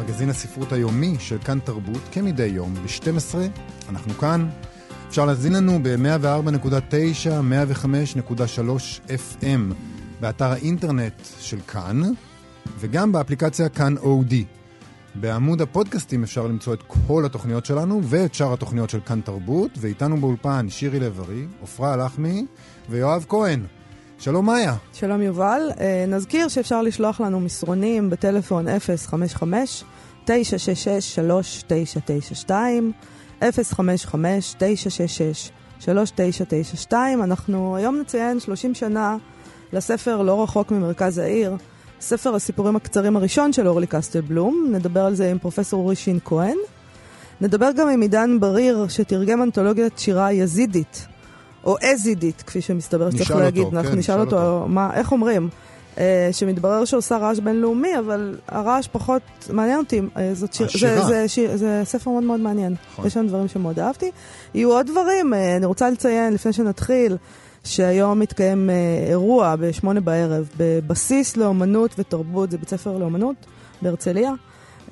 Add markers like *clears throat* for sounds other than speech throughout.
מגזין הספרות היומי של כאן תרבות, כמדי יום, ב-12, אנחנו כאן. אפשר להזין לנו ב-104.9, 105.3 FM, באתר האינטרנט של כאן, וגם באפליקציה כאן אודי. בעמוד הפודקאסטים אפשר למצוא את כל התוכניות שלנו ואת שאר התוכניות של כאן תרבות, ואיתנו באולפן שירי לב-ארי, עפרה לחמי ויואב כהן. שלום מאיה. שלום יובל. אה, נזכיר שאפשר לשלוח לנו מסרונים בטלפון 055-966-3992, 055-966-3992. אנחנו היום נציין 30 שנה לספר לא רחוק ממרכז העיר. ספר הסיפורים הקצרים הראשון של אורלי קסטלבלום, נדבר על זה עם פרופסור אורי שין כהן. נדבר גם עם עידן בריר, שתרגם אנתולוגיית שירה יזידית, או אזידית, כפי שמסתבר שצריך להגיד. אותו, אנחנו כן, נשאל אותו, אותו. מה, איך אומרים? אה, שמתברר שעושה רעש בינלאומי, אבל הרעש פחות מעניין אותי. אה, זאת שיר. זה, זה, שיר, זה ספר מאוד מאוד מעניין. נכון. יש שם דברים שמאוד אהבתי. יהיו עוד דברים, אה, אני רוצה לציין, לפני שנתחיל, שהיום מתקיים אה, אירוע בשמונה בערב בבסיס לאומנות ותרבות, זה בית ספר לאומנות בהרצליה.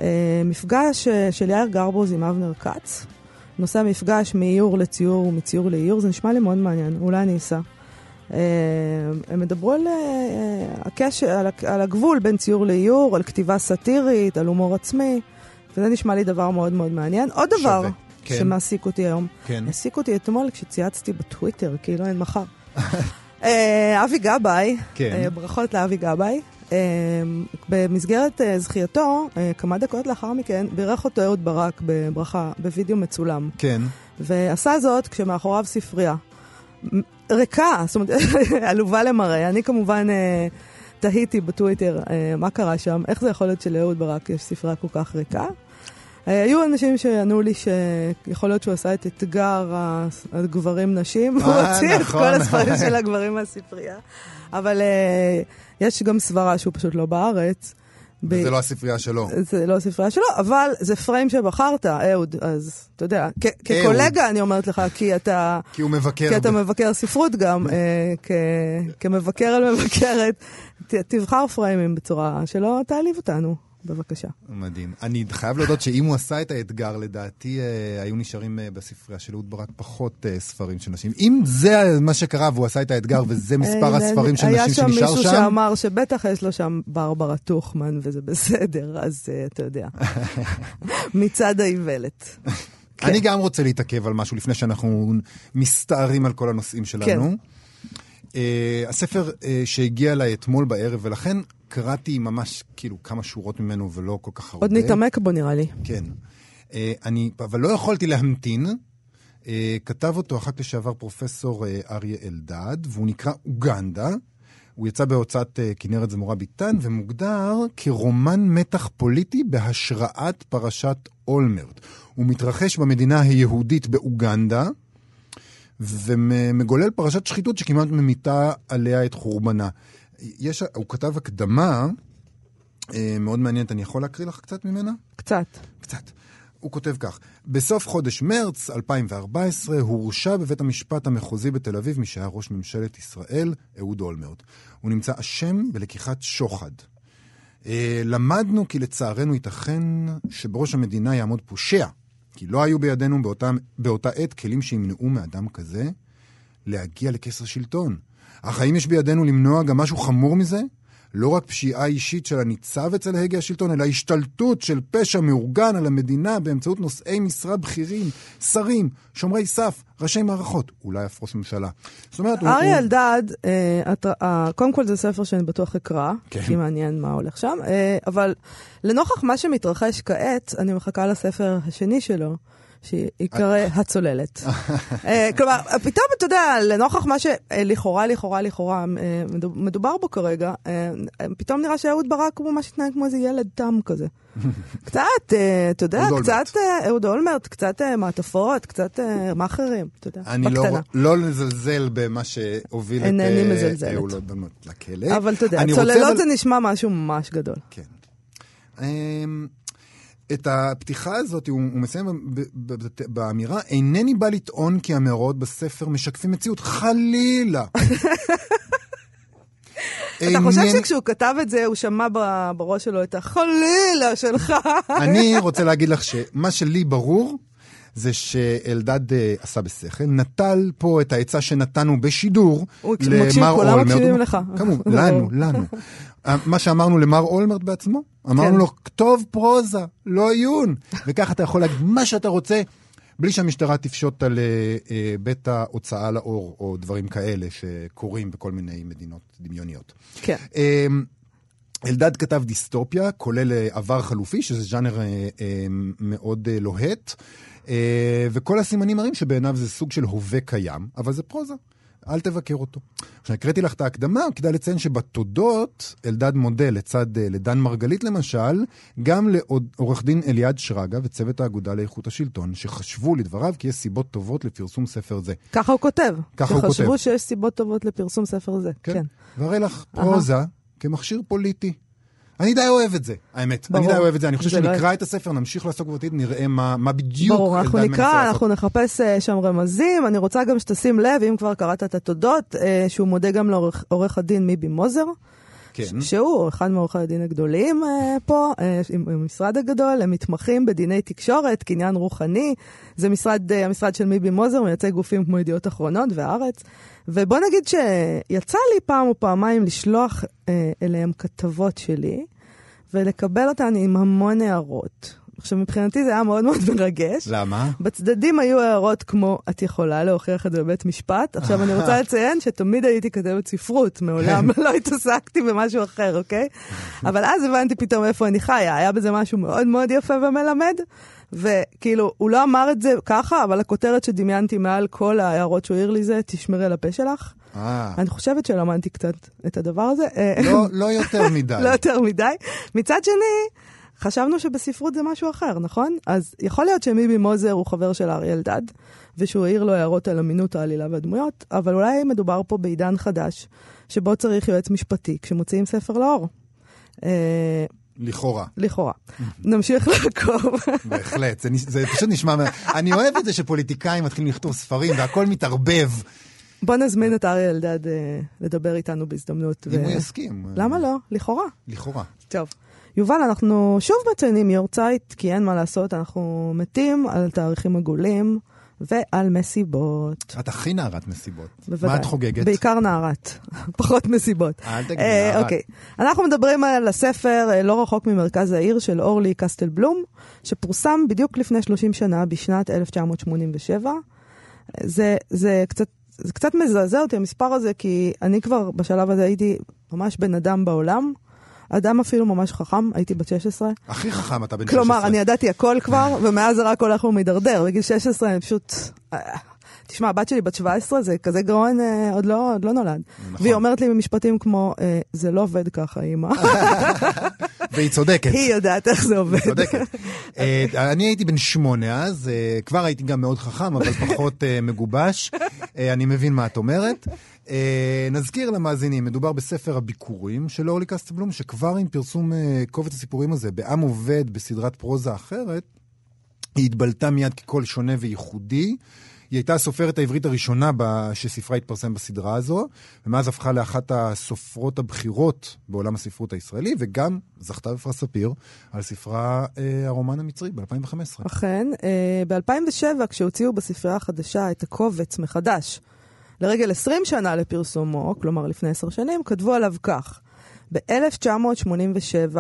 אה, מפגש אה, של יאיר גרבוז עם אבנר כץ. נושא המפגש מאיור לציור ומציור לאיור, זה נשמע לי מאוד מעניין, אולי אני אסע. אה, הם ידברו על, אה, הקשר, על, הגבול בין ציור לאיור, על כתיבה סאטירית, על הומור עצמי, וזה נשמע לי דבר מאוד מאוד מעניין. עוד דבר. כן. שמעסיק אותי היום, כן. העסיק אותי אתמול כשצייצתי בטוויטר, כאילו אין מחר. *laughs* אה, אבי גבאי, כן. אה, ברכות לאבי גבאי. אה, במסגרת אה, זכייתו, אה, כמה דקות לאחר מכן, בירך אותו אהוד ברק בברכה, בווידאו מצולם. כן. ועשה זאת כשמאחוריו ספרייה. ריקה, זאת אומרת, *laughs* עלובה למראה. אני כמובן אה, תהיתי בטוויטר אה, מה קרה שם, איך זה יכול להיות שלאהוד ברק יש ספרייה כל כך ריקה. אה, היו אנשים שענו לי שיכול להיות שהוא עשה את אתגר הגברים-נשים, הוא הוציא את נכון. כל הספרים של הגברים מהספרייה. אבל אה, יש גם סברה שהוא פשוט לא בארץ. ב- וזה לא הספרייה שלו. זה לא הספרייה שלו, אבל זה פריים שבחרת, אהוד, אז אתה יודע, כ- כקולגה אני אומרת לך, כי אתה, כי הוא מבקר. כי אתה ב- מבקר ספרות גם, אה, כ- כמבקר על מבקרת, ת- תבחר פריימים בצורה שלא תעליב אותנו, בבקשה. מדהים. אני חייב להודות שאם הוא עשה את האתגר, לדעתי אה, היו נשארים אה, בספרייה של אהוד ברק פחות אה, ספרים של נשים. אם זה מה שקרה והוא עשה את האתגר וזה מספר אה, הספרים של נשים שנשאר היה שם מישהו שם, שאמר שבטח יש לו שם ברברה טוכמן וזה בסדר, אז אה, אתה יודע, *laughs* מצד האיוולת. כן. אני גם רוצה להתעכב על משהו לפני שאנחנו מסתערים על כל הנושאים שלנו. כן. אה, הספר אה, שהגיע אליי אתמול בערב, ולכן קראתי ממש כאילו כמה שורות ממנו ולא כל כך הרבה. עוד נתעמק בו נראה לי. כן. אה, אני, אבל לא יכולתי להמתין. אה, כתב אותו כך לשעבר פרופסור אה, אריה אלדד, והוא נקרא אוגנדה. הוא יצא בהוצאת אה, כנרת זמורה ביטן, ומוגדר כרומן מתח פוליטי בהשראת פרשת אולמרט. הוא מתרחש במדינה היהודית באוגנדה, ומגולל פרשת שחיתות שכמעט ממיתה עליה את חורבנה. יש, הוא כתב הקדמה אה, מאוד מעניינת, אני יכול להקריא לך קצת ממנה? קצת. קצת. הוא כותב כך: בסוף חודש מרץ 2014 הורשע בבית המשפט המחוזי בתל אביב מי שהיה ראש ממשלת ישראל, אהוד אולמרט. הוא נמצא אשם בלקיחת שוחד. אה, למדנו כי לצערנו ייתכן שבראש המדינה יעמוד פושע, כי לא היו בידינו באותה, באותה עת כלים שימנעו מאדם כזה להגיע לכס השלטון. אך האם יש בידינו למנוע גם משהו חמור מזה? לא רק פשיעה אישית של הניצב אצל הגה השלטון, אלא השתלטות של פשע מאורגן על המדינה באמצעות נושאי משרה בכירים, שרים, שומרי סף, ראשי מערכות, אולי אף ראש ממשלה. זאת אומרת, הוא... אריה אלדד, אה, את- אה, קודם כל זה ספר שאני בטוח אקרא, כן. כי מעניין מה הולך שם, אה, אבל לנוכח מה שמתרחש כעת, אני מחכה לספר השני שלו, שיקרא הצוללת. *laughs* אה, כלומר, פתאום, אתה יודע, לנוכח מה שלכאורה, לכאורה, לכאורה אה, מדוב- מדובר בו כרגע, אה, פתאום נראה שאהוד ברק הוא ממש התנהג כמו איזה ילד תם כזה. *laughs* קצת, אה, אתה יודע. קצת אה, אהוד אולמרט, קצת אה, מעטפות, קצת אה, מאכערים, אתה יודע, אני לא, בקטנה. לא לזלזל במה שהוביל את אה. אהוד אולמרט לכלא. אבל אתה יודע, אני צוללות זה נשמע משהו ממש גדול. כן. את הפתיחה הזאת, הוא, הוא מסיים באמירה, אינני בא לטעון כי המאורעות בספר משקפים מציאות, חלילה. *laughs* אתה חושב שכשהוא כתב את זה, הוא שמע בראש שלו את החלילה שלך. *laughs* אני רוצה להגיד לך שמה שלי ברור, זה שאלדד אה, עשה בשכל, נטל פה את העצה שנתנו בשידור הוא מקשיב, כולם אולמרט. מקשיבים לך. כמובן, *laughs* לנו. לנו. מה שאמרנו למר אולמרט בעצמו, אמרנו כן. לו, כתוב פרוזה, לא עיון. וככה אתה יכול להגיד מה שאתה רוצה, בלי שהמשטרה תפשוט על אה, אה, בית ההוצאה לאור, או דברים כאלה שקורים בכל מיני מדינות דמיוניות. כן. אמ, אלדד כתב דיסטופיה, כולל אה, עבר חלופי, שזה ז'אנר מאוד לוהט, וכל הסימנים מראים שבעיניו זה סוג של הווה קיים, אבל זה פרוזה. אל תבקר אותו. עכשיו, הקראתי לך את ההקדמה, כדאי לציין שבתודות, אלדד מודה לצד, אה, לדן מרגלית למשל, גם לעורך דין אליעד שרגא וצוות האגודה לאיכות השלטון, שחשבו לדבריו כי יש סיבות טובות לפרסום ספר זה. ככה הוא כותב. ככה הוא שחשבו כותב. שיש סיבות טובות לפרסום ספר זה. כן. והרי לך פרוזה כמכשיר פוליטי. אני די אוהב את זה, האמת. ברור. אני די אוהב את זה. אני חושב לא- שנקרא את הספר, נמשיך לעסוק בעתיד, נראה מה, מה בדיוק ברור, אנחנו נקרא. אנחנו נחפש אה, שם רמזים. אני רוצה גם שתשים לב, אם כבר קראת את התודות, אה, שהוא מודה גם לעורך עורך הדין מיבי מוזר, כן. שהוא אחד מעורכי הדין הגדולים אה, פה, אה, עם עם המשרד הגדול, הם מתמחים בדיני תקשורת, קניין רוחני. זה משרד, אה, המשרד של מיבי מוזר, מייצג גופים כמו ידיעות אחרונות והארץ. ובוא נגיד שיצא לי פעם או פעמיים לשלוח אליהם כתבות שלי, ולקבל אותן עם המון הערות. עכשיו, מבחינתי זה היה מאוד מאוד מרגש. למה? בצדדים היו הערות כמו, את יכולה להוכיח את זה בבית משפט. עכשיו, אני רוצה *laughs* לציין שתמיד הייתי כתבת ספרות, מעולם לא התעסקתי במשהו אחר, אוקיי? אבל אז הבנתי פתאום איפה אני חיה, היה בזה משהו מאוד מאוד יפה ומלמד. וכאילו, הוא לא אמר את זה ככה, אבל הכותרת שדמיינתי מעל כל ההערות שהוא העיר לי זה, תשמרי על הפה שלך. אה, אני חושבת שלמדתי קצת את הדבר הזה. לא- לא יותר מדי. *laughs* לא יותר מדי. מצד שני, חשבנו שבספרות זה משהו אחר, נכון? אז יכול להיות שמיבי מוזר הוא חבר של אריה אלדד, ושהוא העיר לו הערות על אמינות העלילה והדמויות, אבל אולי מדובר פה בעידן חדש, שבו צריך יועץ משפטי כשמוציאים ספר לאור. אה, לכאורה, לכאורה. נמשיך לעקוב. בהחלט. זה, זה פשוט נשמע... אני אוהב את זה שפוליטיקאים מתחילים לכתוב ספרים והכל מתערבב. בוא נזמין את אריה אלדד אה, לדבר איתנו בהזדמנות. אם הוא יסכים. למה לא? לכאורה. לכאורה. טוב. יובל, אנחנו שוב מציינים יורצייט, כי אין מה לעשות, אנחנו מתים על תאריכים עגולים ועל מסיבות. את הכי נערת מסיבות. בוודאי. מה את חוגגת? בעיקר נערת, *laughs* פחות מסיבות. אל תגידי אה, נערת. אוקיי. אנחנו מדברים על הספר אה, לא רחוק ממרכז העיר של אורלי קסטל בלום, שפורסם בדיוק לפני 30 שנה, בשנת 1987. זה, זה קצת... זה קצת מזעזע אותי המספר הזה, כי אני כבר בשלב הזה הייתי ממש בן אדם בעולם. אדם אפילו ממש חכם, הייתי בת 16. הכי חכם אתה בן 16. כלומר, אני ידעתי הכל כבר, ומאז זה רק הולך ומידרדר. בגיל 16 אני פשוט... תשמע, הבת שלי בת 17, זה כזה גאון, אה, עוד לא, עוד לא נולד. נכון. והיא אומרת לי במשפטים כמו, אה, זה לא עובד ככה, אמא. *laughs* והיא צודקת. היא יודעת איך זה עובד. צודקת. אה, אני הייתי בן שמונה אז, אה, כבר הייתי גם מאוד חכם, אבל פחות אה, מגובש. אה, אני מבין מה את אומרת. אה, נזכיר למאזינים, מדובר בספר הביקורים של אורלי קסטבלום, שכבר עם פרסום אה, קובץ הסיפורים הזה בעם עובד בסדרת פרוזה אחרת, היא התבלטה מיד כקול שונה וייחודי. היא הייתה הסופרת העברית הראשונה שספרה התפרסם בסדרה הזו, ומאז הפכה לאחת הסופרות הבכירות בעולם הספרות הישראלי, וגם זכתה בפרס ספיר על ספרה אה, הרומן המצרי ב-2015. אכן, אה, ב-2007, כשהוציאו בספרייה החדשה את הקובץ מחדש, לרגל 20 שנה לפרסומו, כלומר לפני 10 שנים, כתבו עליו כך: ב-1987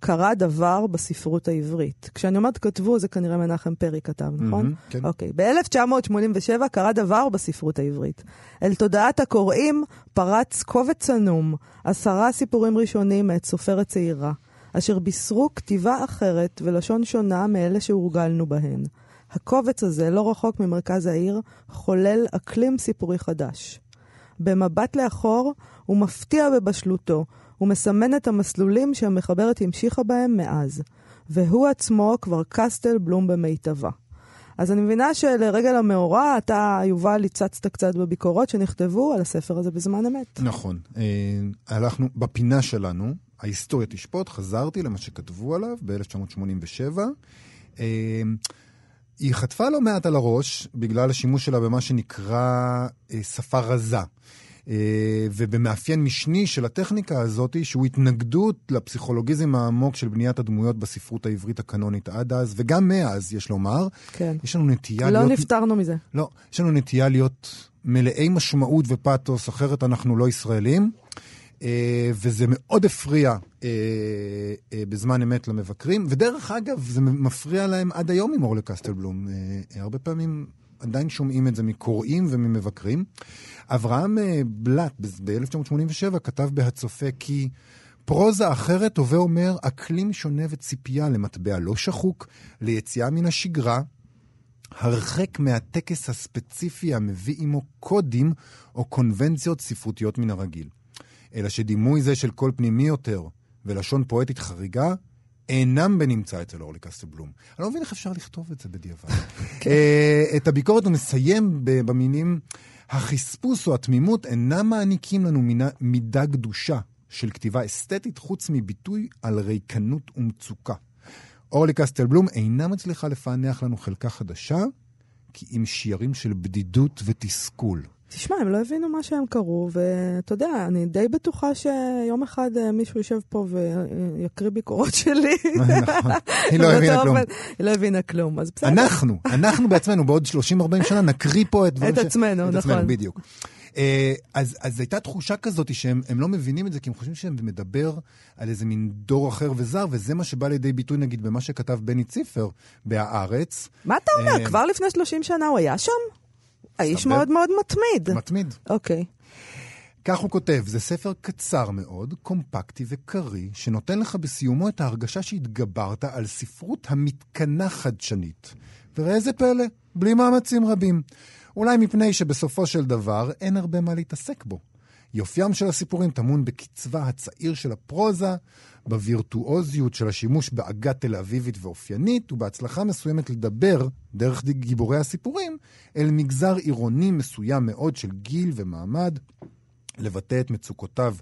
קרה דבר בספרות העברית. כשאני אומרת כתבו, זה כנראה מנחם פרי כתב, נכון? מהמם, כן. אוקיי. ב-1987 קרה דבר בספרות העברית. אל תודעת הקוראים פרץ קובץ ענום, עשרה סיפורים ראשונים מאת סופרת צעירה, אשר בישרו כתיבה אחרת ולשון שונה מאלה שהורגלנו בהן. הקובץ הזה, לא רחוק ממרכז העיר, חולל אקלים סיפורי חדש. במבט לאחור, הוא מפתיע בבשלותו, הוא מסמן את המסלולים שהמחברת המשיכה בהם מאז. והוא עצמו כבר קסטל בלום במיטבה. אז אני מבינה שלרגל המאורע, אתה, יובל, הצצת קצת בביקורות שנכתבו על הספר הזה בזמן אמת. נכון. אה, הלכנו, בפינה שלנו, ההיסטוריה תשפוט, חזרתי למה שכתבו עליו ב-1987. אה, היא חטפה לא מעט על הראש בגלל השימוש שלה במה שנקרא אה, שפה רזה. אה, ובמאפיין משני של הטכניקה הזאת, שהוא התנגדות לפסיכולוגיזם העמוק של בניית הדמויות בספרות העברית הקנונית עד אז, וגם מאז, יש לומר. כן. יש לנו נטייה לא להיות... לא נפטרנו מזה. לא, יש לנו נטייה להיות מלאי משמעות ופתוס, אחרת אנחנו לא ישראלים. אה, וזה מאוד הפריע אה, בזמן אמת למבקרים, ודרך אגב, זה מפריע להם עד היום עם אורלי קסטלבלום. הרבה פעמים עדיין שומעים את זה מקוראים וממבקרים. אברהם אה, בלאט ב-1987 כתב בהצופה כי פרוזה אחרת, הווה אומר, אקלים שונה וציפייה למטבע לא שחוק, ליציאה מן השגרה, הרחק מהטקס הספציפי המביא עמו קודים או קונבנציות ספרותיות מן הרגיל. אלא שדימוי זה של קול פנימי יותר ולשון פואטית חריגה אינם בנמצא אצל אורלי קסטלבלום. אני לא מבין איך אפשר לכתוב את זה בדיעבד. *laughs* אה, את הביקורת הוא מסיים במילים, החספוס או התמימות אינם מעניקים לנו מידה קדושה של כתיבה אסתטית חוץ מביטוי על ריקנות ומצוקה. אורלי קסטלבלום אינה מצליחה לפענח לנו חלקה חדשה, כי עם שיערים של בדידות ותסכול. תשמע, הם לא הבינו מה שהם קראו, ואתה יודע, אני די בטוחה שיום אחד אה, מישהו יושב פה ויקריא ביקורות שלי. *laughs* נכון, היא לא הבינה כלום. היא לא הבינה כלום, אז בסדר. אנחנו, אנחנו בעצמנו, בעוד 30-40 שנה נקריא פה את את עצמנו, נכון. את עצמנו, בדיוק. אה, אז, אז הייתה תחושה כזאת שהם לא מבינים את זה, כי הם חושבים שהם מדבר על איזה מין דור אחר וזר, וזה מה שבא לידי ביטוי, נגיד, במה שכתב בני ציפר בהארץ. מה אתה אומר? אה, כבר לפני 30 שנה הוא היה שם? האיש מאוד מאוד מתמיד. מתמיד. אוקיי. כך הוא כותב, זה ספר קצר מאוד, קומפקטי וקריא, שנותן לך בסיומו את ההרגשה שהתגברת על ספרות המתקנה חדשנית. וראה איזה פלא, בלי מאמצים רבים. אולי מפני שבסופו של דבר אין הרבה מה להתעסק בו. יופיים של הסיפורים טמון בקצבה הצעיר של הפרוזה, בווירטואוזיות של השימוש בעגה תל אביבית ואופיינית, ובהצלחה מסוימת לדבר, דרך גיבורי הסיפורים, אל מגזר עירוני מסוים מאוד של גיל ומעמד, לבטא את מצוקותיו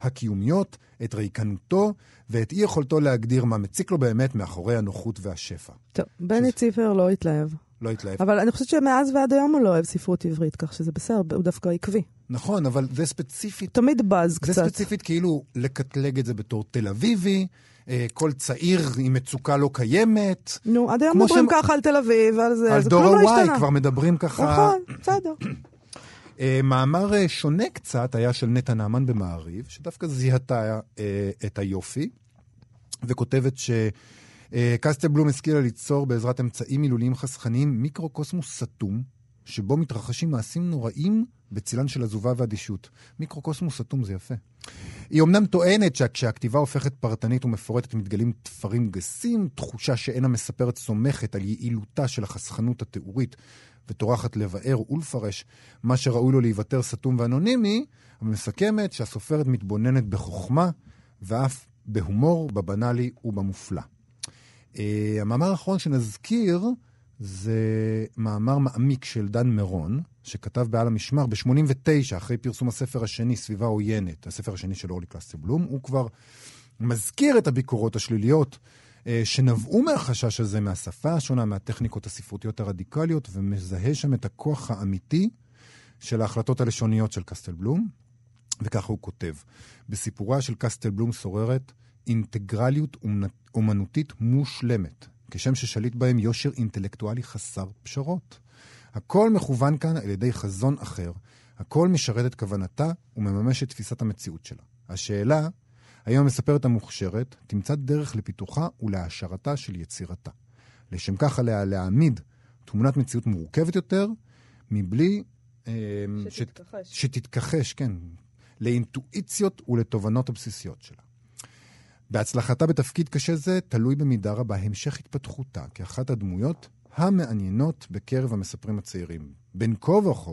הקיומיות, את ריקנותו ואת אי יכולתו להגדיר מה מציק לו באמת מאחורי הנוחות והשפע. טוב, בני שזה... ציפר לא התלהב. לא התלהב. אבל אני חושבת שמאז ועד היום הוא לא אוהב ספרות עברית, כך שזה בסדר, הוא דווקא עקבי. נכון, אבל זה ספציפית... תמיד באז קצת. זה ספציפית כאילו לקטלג את זה בתור תל אביבי, אה, כל צעיר עם מצוקה לא קיימת. נו, עד היום מדברים ככה על תל אביב, על זה, על דור הוואי כבר מדברים ככה... נכון, בסדר. *clears throat* אה, מאמר אה, שונה קצת היה של נטע נאמן במעריב, שדווקא זיהתה את היופי, וכותבת ש... קסטלבלום השכילה ליצור בעזרת אמצעים מילוליים חסכניים מיקרוקוסמוס סתום, שבו מתרחשים מעשים נוראים בצילן של עזובה ואדישות. מיקרוקוסמוס אטום זה יפה. היא אמנם טוענת שכשהכתיבה הופכת פרטנית ומפורטת מתגלים תפרים גסים, תחושה שאין המספרת סומכת על יעילותה של החסכנות התיאורית וטורחת לבאר ולפרש מה שראוי לו להיוותר סתום ואנונימי, אבל מסכמת שהסופרת מתבוננת בחוכמה ואף בהומור, בבנאלי ובמופלא. Uh, המאמר האחרון שנזכיר זה מאמר מעמיק של דן מירון, שכתב בעל המשמר ב-89, אחרי פרסום הספר השני, סביבה עוינת, הספר השני של אורלי קלסטבלום, הוא כבר מזכיר את הביקורות השליליות אה, שנבעו מהחשש הזה, מהשפה השונה, מהטכניקות הספרותיות הרדיקליות, ומזהה שם את הכוח האמיתי של ההחלטות הלשוניות של קסטלבלום, וככה הוא כותב: בסיפורה של קסטלבלום שוררת אינטגרליות אומנותית מושלמת, כשם ששליט בהם יושר אינטלקטואלי חסר פשרות. הכל מכוון כאן על ידי חזון אחר, הכל משרת את כוונתה ומממש את תפיסת המציאות שלה. השאלה, האם המספרת המוכשרת תמצא דרך לפיתוחה ולהעשרתה של יצירתה. לשם כך עליה להעמיד תמונת מציאות מורכבת יותר, מבלי... אה, שתתכחש. שתתכחש, כן, לאינטואיציות ולתובנות הבסיסיות שלה. בהצלחתה בתפקיד קשה זה תלוי במידה רבה המשך התפתחותה כאחת הדמויות המעניינות בקרב המספרים הצעירים. בין כה וכה,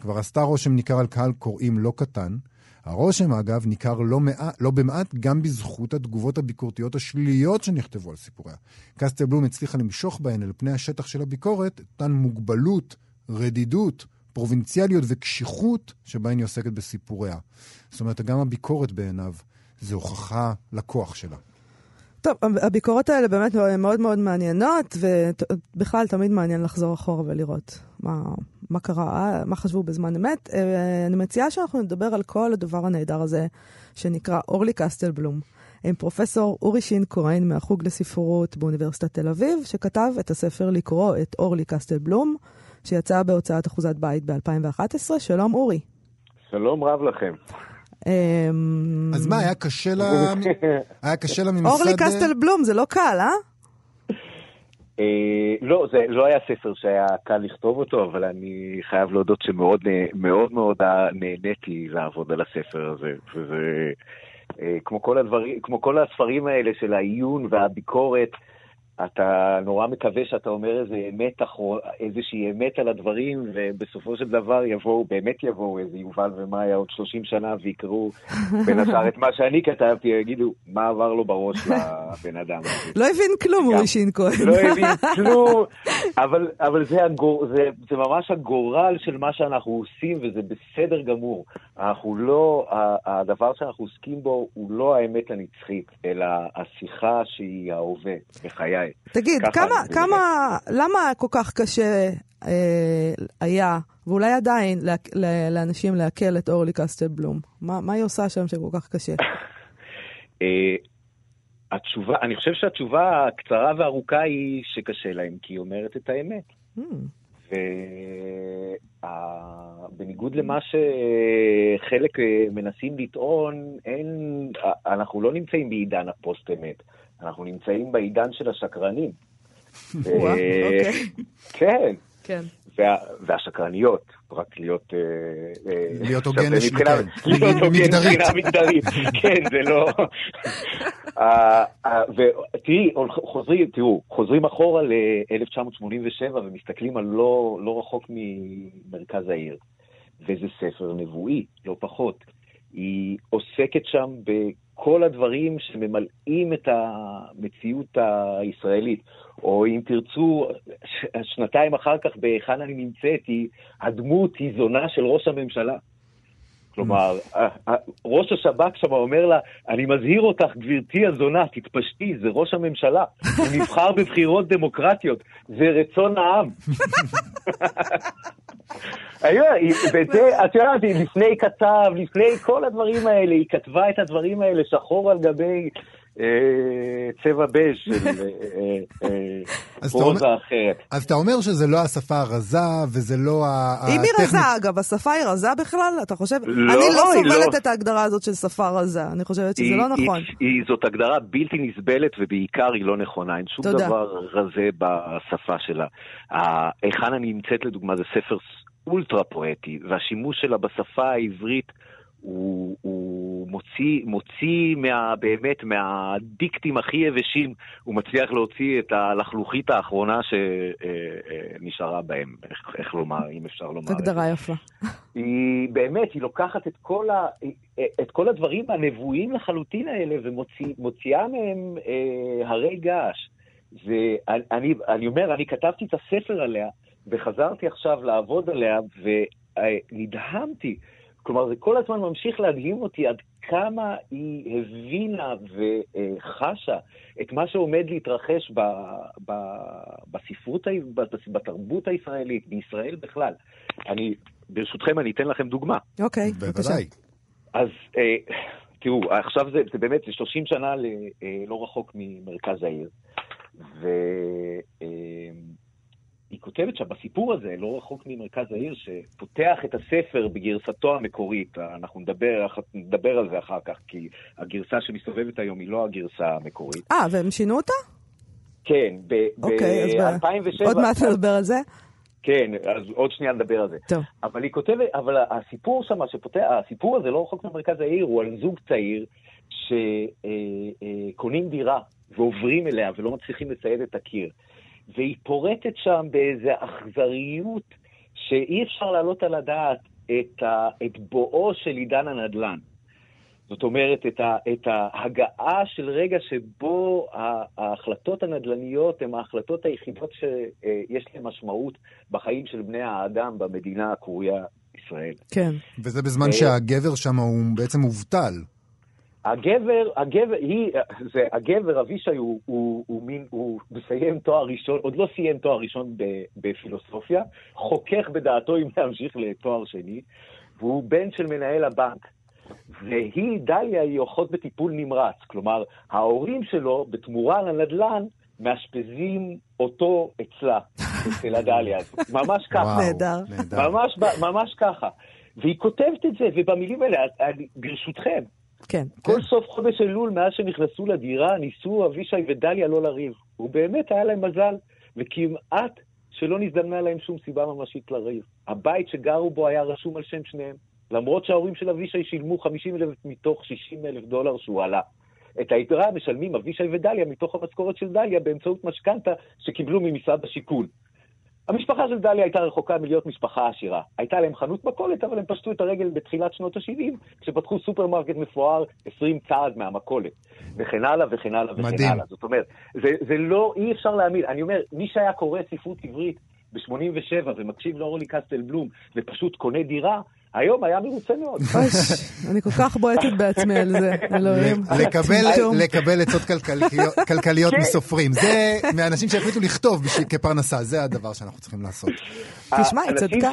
כבר עשתה רושם ניכר על קהל קוראים לא קטן. הרושם, אגב, ניכר לא, מעט, לא במעט גם בזכות התגובות הביקורתיות השליליות שנכתבו על סיפוריה. קסטל בלום הצליחה למשוך בהן אל פני השטח של הביקורת אותן מוגבלות, רדידות, פרובינציאליות וקשיחות שבהן היא עוסקת בסיפוריה. זאת אומרת, גם הביקורת בעיניו זה הוכחה לכוח שלה. טוב, הביקורות האלה באמת מאוד מאוד מעניינות, ובכלל תמיד מעניין לחזור אחורה ולראות מה, מה קרה, מה חשבו בזמן אמת. אה, אני מציעה שאנחנו נדבר על כל הדבר הנהדר הזה, שנקרא אורלי קסטלבלום, עם פרופסור אורי שין כהן מהחוג לספרות באוניברסיטת תל אביב, שכתב את הספר לקרוא את אורלי קסטלבלום, שיצא בהוצאת אחוזת בית ב-2011. שלום אורי. שלום רב לכם. אמ, אז מה, היה קשה לה... *laughs* היה קשה לה ממסד... אורלי אה? קסטל בלום, זה לא קל, אה? אה? לא, זה לא היה ספר שהיה קל לכתוב אותו, אבל אני חייב להודות שמאוד מאוד מאוד נהניתי לעבוד על הספר הזה. וזה אה, כמו כל הדברים, כמו כל הספרים האלה של העיון והביקורת, אתה נורא מקווה שאתה אומר איזה אמת, איזושהי אמת על הדברים, ובסופו של דבר יבואו, באמת יבואו איזה יובל ומאיה עוד 30 שנה ויקראו בין השאר את מה שאני כתבתי, יגידו, מה עבר לו בראש לבן אדם הזה. לא הבין כלום, אורי כהן. לא הבין כלום, אבל, אבל זה, הגור, זה, זה ממש הגורל של מה שאנחנו עושים, וזה בסדר גמור. אנחנו לא, הדבר שאנחנו עוסקים בו הוא לא האמת הנצחית, אלא השיחה שהיא ההווה בחיי. תגיד, כמה, כמה, למה כל כך קשה אה, היה, ואולי עדיין, לה, לאנשים לעכל את אורלי קסטלבלום? מה, מה היא עושה שם שכל כך קשה? *laughs* אה, התשובה, אני חושב שהתשובה הקצרה והארוכה היא שקשה להם, כי היא אומרת את האמת. Hmm. ובניגוד למה שחלק אה, מנסים לטעון, אין, אנחנו לא נמצאים בעידן הפוסט-אמת. אנחנו נמצאים בעידן של השקרנים. *laughs* אוקיי. כן. כן. והשקרניות, רק להיות... אה, אה, להיות הוגן מבחינה *laughs* *laughs* מגדרית. כן, זה לא... ותראי, חוזרים, תראו, חוזרים אחורה ל-1987 ומסתכלים על לא, לא רחוק ממרכז העיר. וזה ספר נבואי, לא פחות. היא עוסקת שם כל הדברים שממלאים את המציאות הישראלית. או אם תרצו, שנתיים אחר כך, בהיכן אני נמצאת, היא, הדמות היא זונה של ראש הממשלה. כלומר, ראש השב"כ שם אומר לה, אני מזהיר אותך, גברתי הזונה, תתפשטי, זה ראש הממשלה. הוא נבחר בבחירות דמוקרטיות, זה רצון העם. *laughs* וזה, את יודעת, לפני כתב, לפני כל הדברים האלה, היא כתבה את הדברים האלה שחור על גבי צבע בז' של אה, אה, פרוזה אחרת. אז אתה אומר שזה לא השפה הרזה, וזה לא ה... אם היא רזה, אגב, השפה היא רזה בכלל? אתה חושב? לא, אני לא סובלת לא. את ההגדרה הזאת של שפה רזה, אני חושבת שזה לא נכון. זאת הגדרה בלתי נסבלת, ובעיקר היא לא נכונה. אין שום דבר רזה בשפה שלה. היכן אני נמצאת, לדוגמה, זה ספר אולטרה פואטי, והשימוש שלה בשפה העברית הוא, הוא מוציא, מוציא מה, באמת מהדיקטים הכי יבשים, הוא מצליח להוציא את הלחלוכית האחרונה שנשארה בהם, איך, איך לומר, אם אפשר לומר. הגדרה יפה. היא באמת, היא לוקחת את כל, ה, את כל הדברים הנבואים לחלוטין האלה ומוציאה מהם אה, הרי געש. ואני אני אומר, אני כתבתי את הספר עליה, וחזרתי עכשיו לעבוד עליה, ונדהמתי. כלומר, זה כל הזמן ממשיך להדהים אותי עד כמה היא הבינה וחשה את מה שעומד להתרחש ב, ב, בספרות, בתרבות הישראלית, בישראל בכלל. אני, ברשותכם, אני אתן לכם דוגמה. אוקיי, okay, בבקשה. אז אה, תראו, עכשיו זה, זה באמת, זה 30 שנה ל, אה, לא רחוק ממרכז העיר. ו... אה, היא כותבת שם בסיפור הזה, לא רחוק ממרכז העיר, שפותח את הספר בגרסתו המקורית. אנחנו נדבר, נדבר על זה אחר כך, כי הגרסה שמסתובבת היום היא לא הגרסה המקורית. אה, והם שינו אותה? כן, ב-2007... אוקיי, ב- עוד מעט נדבר על זה. כן, אז עוד שנייה נדבר על זה. טוב. אבל היא כותבת, אבל הסיפור שם, שפותח, הסיפור הזה לא רחוק ממרכז העיר, הוא על זוג צעיר שקונים דירה ועוברים אליה ולא מצליחים לצייד את הקיר. והיא פורטת שם באיזו אכזריות שאי אפשר להעלות על הדעת את, ה, את בואו של עידן הנדל"ן. זאת אומרת, את, ה, את ההגעה של רגע שבו ההחלטות הנדל"ניות הן ההחלטות היחידות שיש להן משמעות בחיים של בני האדם במדינה הקרויה ישראל. כן. וזה בזמן שהגבר שם הוא בעצם מובטל. הגבר, הגבר, היא, זה, הגבר, אבישי, הוא, הוא, הוא, מין, הוא מסיים תואר ראשון, עוד לא סיים תואר ראשון ב, בפילוסופיה, חוכך בדעתו אם להמשיך לתואר שני, והוא בן של מנהל הבנק. והיא, דליה, היא אחות בטיפול נמרץ. כלומר, ההורים שלו, בתמורה לנדל"ן, מאשפזים אותו אצלה, אצל הדליה הזאת. ממש ככה. נהדר. ממש, ממש ככה. והיא כותבת את זה, ובמילים האלה, ברשותכם, כן. כל כן. סוף חודש אלול, מאז שנכנסו לדירה, ניסו אבישי ודליה לא לריב. ובאמת היה להם מזל, וכמעט שלא נזדמנה להם שום סיבה ממשית לריב. הבית שגרו בו היה רשום על שם שניהם, למרות שההורים של אבישי שילמו 50 אלף מתוך 60 אלף דולר שהוא עלה. את היתרה משלמים אבישי ודליה מתוך המשכורת של דליה באמצעות משכנתה שקיבלו ממשרד השיכון. המשפחה של דליה הייתה רחוקה מלהיות משפחה עשירה. הייתה להם חנות מכולת, אבל הם פשטו את הרגל בתחילת שנות ה-70, כשפתחו סופרמרקט מפואר 20 צעד מהמכולת, וכן הלאה וכן הלאה וכן מדהים. הלאה. זאת אומרת, זה, זה לא, אי אפשר להאמין. אני אומר, מי שהיה קורא ספרות עברית ב-87 ומקשיב לאורלי קסטל בלום ופשוט קונה דירה, היום היה מרוצה מאוד. אני כל כך בועטת בעצמי על זה, אלוהים. לקבל עצות כלכליות כן. מסופרים. זה מאנשים שהחליטו לכתוב כפרנסה, זה הדבר שאנחנו צריכים לעשות. תשמע, היא צדקה.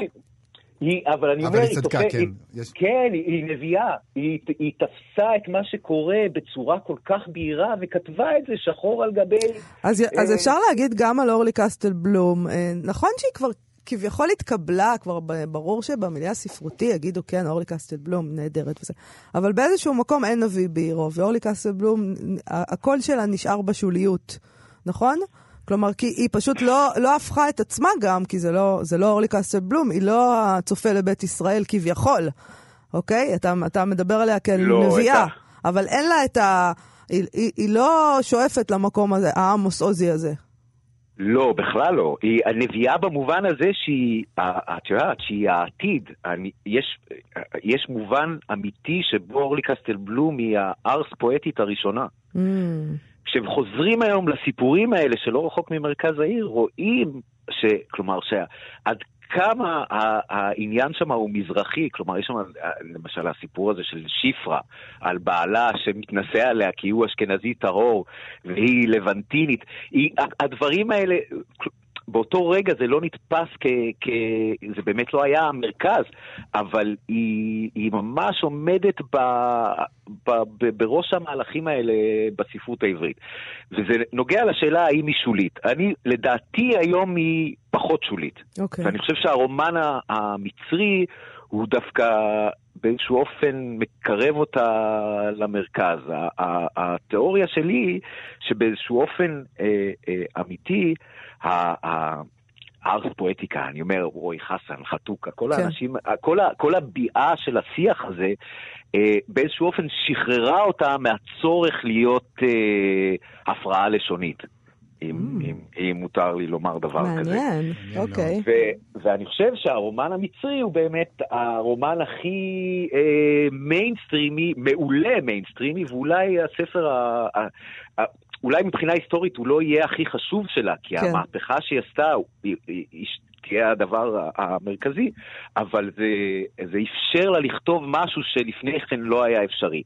היא, אבל אני אומר, היא צדקה, כן. היא, כן, היא, היא נביאה. היא, היא תפסה את מה שקורה בצורה כל כך בהירה, וכתבה את זה שחור על גבי... אז, אה, אז אפשר להגיד גם על אורלי קסטל בלום, אה, נכון שהיא כבר כביכול התקבלה, כבר ברור שבמילה הספרותי יגידו, כן, אורלי קסטלבלום נהדרת וזה, אבל באיזשהו מקום אין נביא בעירו, ואורלי קסטלבלום, הקול שלה נשאר בשוליות, נכון? כלומר, כי היא פשוט לא, לא הפכה את עצמה גם, כי זה לא, זה לא אורלי קסטלבלום, היא לא הצופה לבית ישראל כביכול, אוקיי? אתה, אתה מדבר עליה לא, נביאה, אתה... אבל אין לה את ה... היא, היא, היא לא שואפת למקום הזה, העמוס עוזי הזה. לא, בכלל לא. היא הנביאה במובן הזה שהיא, את יודעת, שהיא העתיד. אני, יש, יש מובן אמיתי שבו אורלי קסטלבלום היא הארס פואטית הראשונה. Mm. כשחוזרים היום לסיפורים האלה שלא רחוק ממרכז העיר, רואים ש... כלומר, שעד כמה העניין שם הוא מזרחי, כלומר יש שם למשל הסיפור הזה של שיפרה, על בעלה שמתנשא עליה כי הוא אשכנזי טהור והיא לבנטינית, היא, הדברים האלה, באותו רגע זה לא נתפס כ... כ זה באמת לא היה המרכז, אבל היא, היא ממש עומדת ב, ב, ב, בראש המהלכים האלה בספרות העברית. וזה נוגע לשאלה האם היא שולית. אני, לדעתי היום היא פחות שולית. Okay. אוקיי. ואני חושב שהרומן המצרי הוא דווקא באיזשהו אופן מקרב אותה למרכז. התיאוריה שלי היא שבאיזשהו אופן אה, אה, אמיתי, הארס פואטיקה, אני אומר, רועי חסן, חתוקה, כל כן. האנשים, כל, כל הביעה של השיח הזה, אה, באיזשהו אופן שחררה אותה מהצורך להיות אה, הפרעה לשונית. אם, mm. אם, אם מותר לי לומר דבר מעניין, כזה. מעניין, אוקיי. ו- ואני חושב שהרומן המצרי הוא באמת הרומן הכי אה, מיינסטרימי, מעולה מיינסטרימי, ואולי הספר ה... ה, ה אולי מבחינה היסטורית הוא לא יהיה הכי חשוב שלה, כי כן. המהפכה שהיא עשתה היא, היא, היא תהיה הדבר המרכזי, אבל זה, זה אפשר לה לכתוב משהו שלפני כן לא היה אפשרי.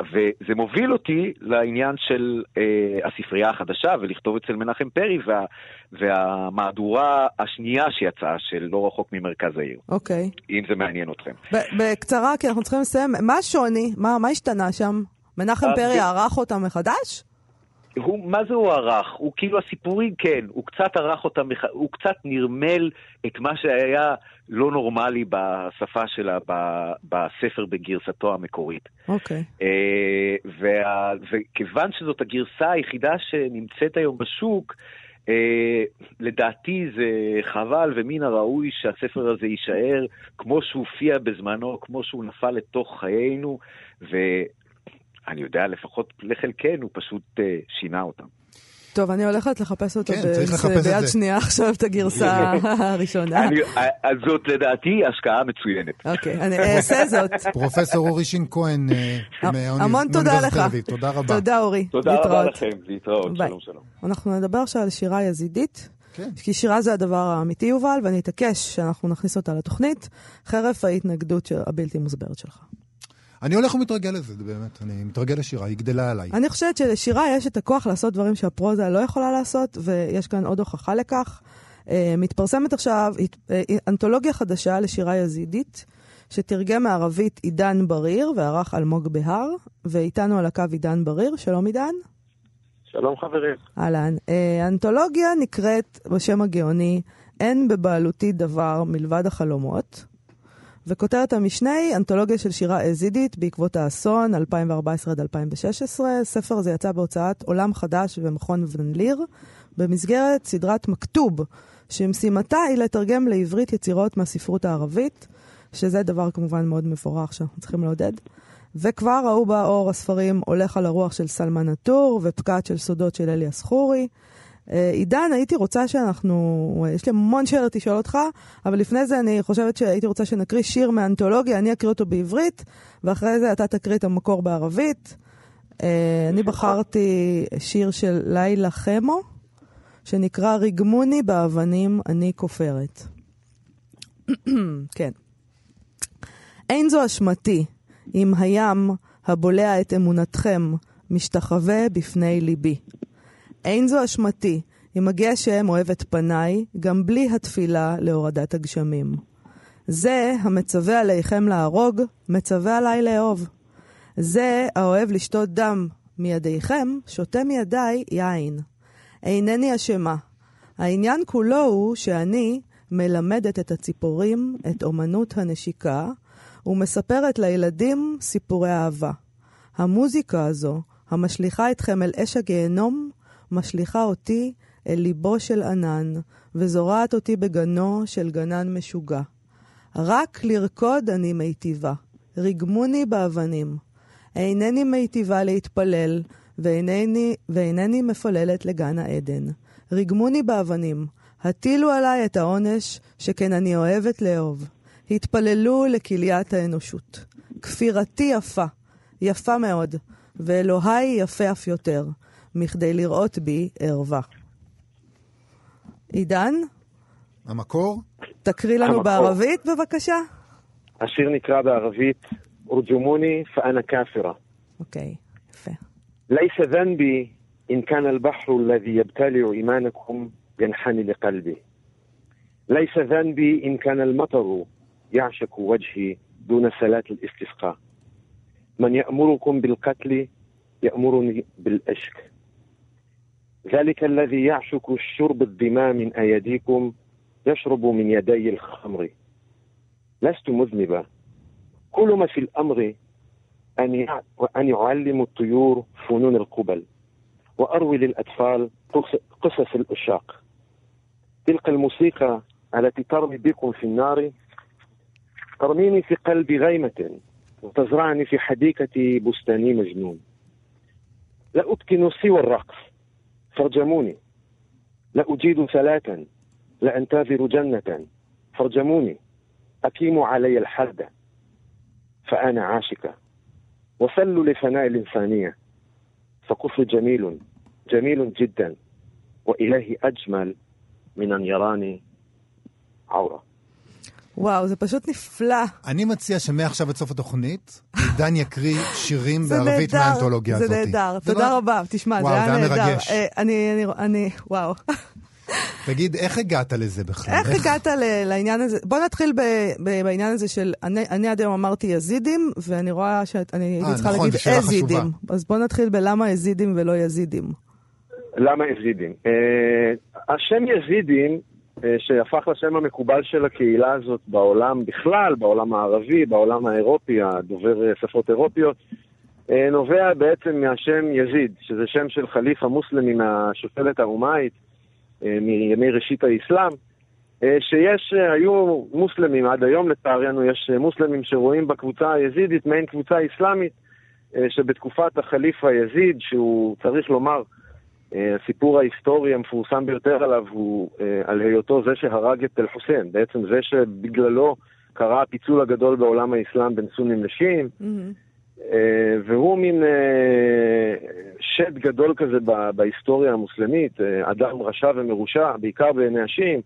וזה מוביל אותי לעניין של אה, הספרייה החדשה ולכתוב אצל מנחם פרי וה, והמהדורה השנייה שיצאה של לא רחוק ממרכז העיר. אוקיי. אם זה מעניין אתכם. בקצרה, כי אנחנו צריכים לסיים. מה השוני? מה, מה השתנה שם? מנחם פרי ערך אותם מחדש? הוא, מה זה הוא ערך? הוא כאילו הסיפורים, כן, הוא קצת ערך אותם, הוא קצת נרמל את מה שהיה לא נורמלי בשפה שלה ב, בספר בגרסתו המקורית. אוקיי. Okay. אה, וכיוון שזאת הגרסה היחידה שנמצאת היום בשוק, אה, לדעתי זה חבל ומן הראוי שהספר הזה יישאר כמו שהוא הופיע בזמנו, כמו שהוא נפל לתוך חיינו, ו... אני יודע, לפחות לחלקנו, פשוט uh, שינה אותם. טוב, אני הולכת לחפש אותו כן, את ביד זה. שנייה עכשיו את הגרסה *laughs* הראשונה. אני- אז זאת לדעתי השקעה מצוינת. אוקיי, אני אעשה זאת. *laughs* פרופסור אורי שין כהן, אה, המון תודה לך. תודה רבה. תודה, אורי. תודה רבה. לכם, להתראות. שלום שלום. אנחנו נדבר עכשיו על שירה יזידית. כן. כי שירה זה הדבר האמיתי, יובל, ואני אתעקש שאנחנו נכניס אותה לתוכנית, חרף ההתנגדות של- הבלתי מוסברת שלך. אני הולך ומתרגל לזה, זה באמת. אני מתרגל לשירה, היא גדלה עליי. אני חושבת שלשירה יש את הכוח לעשות דברים שהפרוזה לא יכולה לעשות, ויש כאן עוד הוכחה לכך. אה, מתפרסמת עכשיו הת- אה, אנתולוגיה חדשה לשירה יזידית, שתרגם מערבית עידן בריר וערך אלמוג בהר, ואיתנו על הקו עידן בריר. שלום עידן. שלום חברים. אהלן. אה, האנתולוגיה נקראת בשם הגאוני "אין בבעלותי דבר מלבד החלומות", וכותרת המשנה היא אנתולוגיה של שירה אזידית בעקבות האסון 2014 עד 2016. הספר הזה יצא בהוצאת עולם חדש במכון ון ליר, במסגרת סדרת מכתוב, שמשימתה היא לתרגם לעברית יצירות מהספרות הערבית, שזה דבר כמובן מאוד מבורך שאנחנו צריכים לעודד. וכבר ראו בה אור הספרים הולך על הרוח של סלמן א-טור ופקעת של סודות של אליאס חורי. אה, עידן, הייתי רוצה שאנחנו, יש לי המון שאלות לשאול אותך, אבל לפני זה אני חושבת שהייתי רוצה שנקריא שיר מאנתולוגיה, אני אקריא אותו בעברית, ואחרי זה אתה תקריא את המקור בערבית. אה, אני בחרתי שיר של לילה חמו, שנקרא ריגמוני באבנים אני כופרת. *clears throat* כן. אין זו אשמתי, אם הים הבולע את אמונתכם משתחווה בפני ליבי. אין זו אשמתי, אם הגשם אוהב את פניי, גם בלי התפילה להורדת הגשמים. זה המצווה עליכם להרוג, מצווה עליי לאהוב. זה האוהב לשתות דם מידיכם, שותה מידיי יין. אינני אשמה. העניין כולו הוא שאני מלמדת את הציפורים את אומנות הנשיקה, ומספרת לילדים סיפורי אהבה. המוזיקה הזו, המשליכה אתכם אל אש הגיהנום, משליכה אותי אל ליבו של ענן, וזורעת אותי בגנו של גנן משוגע. רק לרקוד אני מיטיבה, ריגמוני באבנים. אינני מיטיבה להתפלל, ואינני, ואינני מפוללת לגן העדן. ריגמוני באבנים, הטילו עליי את העונש, שכן אני אוהבת לאהוב. התפללו לכליית האנושות. כפירתי יפה, יפה מאוד, ואלוהי יפה אף יותר, מכדי לראות בי ערווה. עידן, המקור? תקריא לנו המקור. בערבית בבקשה. השיר נקרא בערבית אורג'ומוני פאנה כאפרה. אוקיי, יפה. ليس ذنبي إن كان البحر الذي يبتلع إيمانكم ينحني لقلبي ليس ذنبي إن كان المطر يعشق وجهي دون صلاة الاستسقاء من يأمركم بالقتل يأمرني بالأشك ذلك الذي يعشق الشرب الدماء من أيديكم يشرب من يدي الخمر. لست مذنبا. كل ما في الأمر أن أن يعلم الطيور فنون القبل. وأروي للأطفال قص- قصص الأشاق. تلك الموسيقى التي ترمي بكم في النار ترميني في قلبي غيمة وتزرعني في حديقة بستاني مجنون. لا أتقن سوى الرقص. فارجموني. لا أجيد صلاة لا أنتظر جنة. فارجموني. أقيموا علي الحد. فأنا عاشقة وصلوا لفناء الإنسانية. فكفر جميل جميل جدا. وإلهي أجمل من أن يراني عورة. וואו, זה פשוט נפלא. אני מציע שמעכשיו עד סוף התוכנית, עידן יקריא שירים *laughs* בערבית נהדר, מהאנתולוגיה הזאת. זה נהדר, תודה לא- רבה. תשמע, זה וואו, היה זה היה נהדר. מרגש. אה, אני, אני, אני, וואו. תגיד, איך הגעת לזה בכלל? איך הגעת ל- לעניין הזה? בוא נתחיל ב- ב- בעניין הזה של, אני אני עד היום אמרתי יזידים, ואני רואה שאני הייתי אה, צריכה נכון, להגיד אזידים. אז בוא נתחיל בלמה יזידים ולא יזידים. למה יזידים? אה, השם יזידים, שהפך לשם המקובל של הקהילה הזאת בעולם בכלל, בעולם הערבי, בעולם האירופי, הדובר אה, שפות אירופיות, אה, נובע בעצם מהשם יזיד, שזה שם של חליף המוסלמי מהשושלת האומאית, אה, מימי ראשית האסלאם, אה, שיש, אה, היו מוסלמים, עד היום לצערנו יש אה, מוסלמים שרואים בקבוצה היזידית מעין קבוצה אסלאמית, אה, שבתקופת החליף היזיד, שהוא צריך לומר, אה, הסיפור ההיסטורי המפורסם ביותר עליו הוא אה, על היותו זה שהרג את אל-חוסיין, בעצם זה שבגללו קרה הפיצול הגדול בעולם האסלאם בין סונים לשיעים, אה, והוא מין אה, שד גדול כזה בהיסטוריה המוסלמית, אה, אדם רשע ומרושע, בעיקר בעיני השיעים.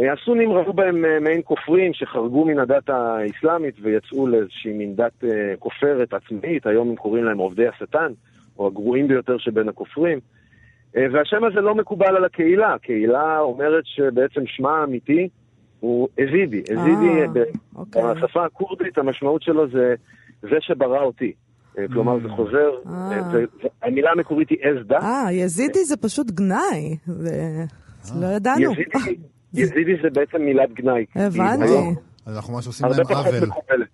אה, הסונים ראו בהם אה, מעין כופרים שחרגו מן הדת האסלאמית ויצאו לאיזושהי מין דת אה, כופרת עצמאית, היום הם קוראים להם עובדי השטן, או הגרועים ביותר שבין הכופרים. אה, והשם הזה לא מקובל על הקהילה, הקהילה אומרת שבעצם שמה האמיתי הוא אזידי. אזידי, אה, ב- אוקיי. בשפה הכורדית המשמעות שלו זה זה שברא אותי. אה, כלומר, זה חוזר, אה. אה, זה- זה- המילה המקורית היא אזדה. אה, יזידי זה פשוט גנאי. זה... לא ידענו. יזידי- יזידי זה בעצם מילת גנאי. הבנתי. אז אנחנו ממש עושים להם עוול.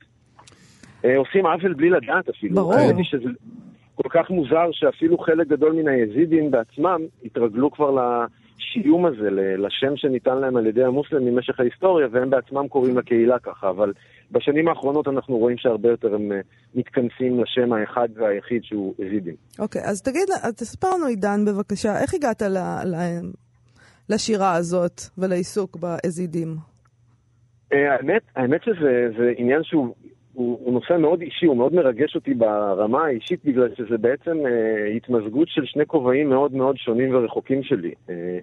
אה, עושים עוול בלי לדעת אפילו. ברור. כל כך מוזר שאפילו חלק גדול מן היזידים בעצמם התרגלו כבר לשיום הזה, לשם שניתן להם על ידי המוסלמים במשך ההיסטוריה, והם בעצמם קוראים לקהילה ככה, אבל בשנים האחרונות אנחנו רואים שהרבה יותר הם אה, מתכנסים לשם האחד והיחיד שהוא יזידים. אוקיי, אז תגיד, תספר לנו, עידן, בבקשה, איך הגעת ל... ל... לשירה הזאת ולעיסוק באזידים? אה, האמת, האמת שזה זה עניין שהוא הוא, הוא נושא מאוד אישי, הוא מאוד מרגש אותי ברמה האישית, בגלל שזה בעצם אה, התמזגות של שני כובעים מאוד מאוד שונים ורחוקים שלי. אה,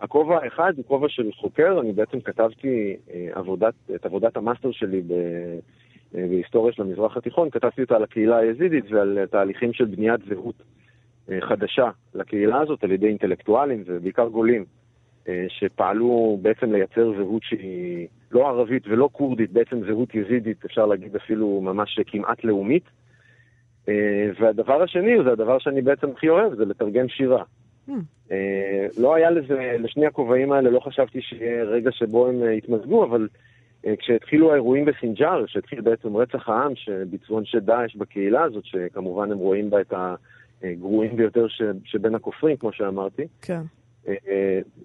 הכובע האחד הוא כובע של חוקר, אני בעצם כתבתי אה, עבודת, את עבודת המאסטר שלי ב, אה, בהיסטוריה של המזרח התיכון, כתבתי אותה על הקהילה היזידית ועל תהליכים של בניית זהות אה, חדשה לקהילה הזאת על ידי אינטלקטואלים ובעיקר גולים. אה, שפעלו בעצם לייצר זהות שהיא לא ערבית ולא כורדית, בעצם זהות יזידית, אפשר להגיד אפילו ממש כמעט לאומית. אה, והדבר השני, זה הדבר שאני בעצם הכי אוהב, זה לתרגם שירה. אה, לא היה לזה, לשני הכובעים האלה, לא חשבתי שיהיה רגע שבו הם יתמזגו, אבל כשהתחילו האירועים בסינג'אר, כשהתחיל בעצם רצח העם שביצעו אנשי דאעש בקהילה הזאת, שכמובן הם רואים בה את הגרועים ביותר ש- שבין הכופרים, כמו שאמרתי, כן.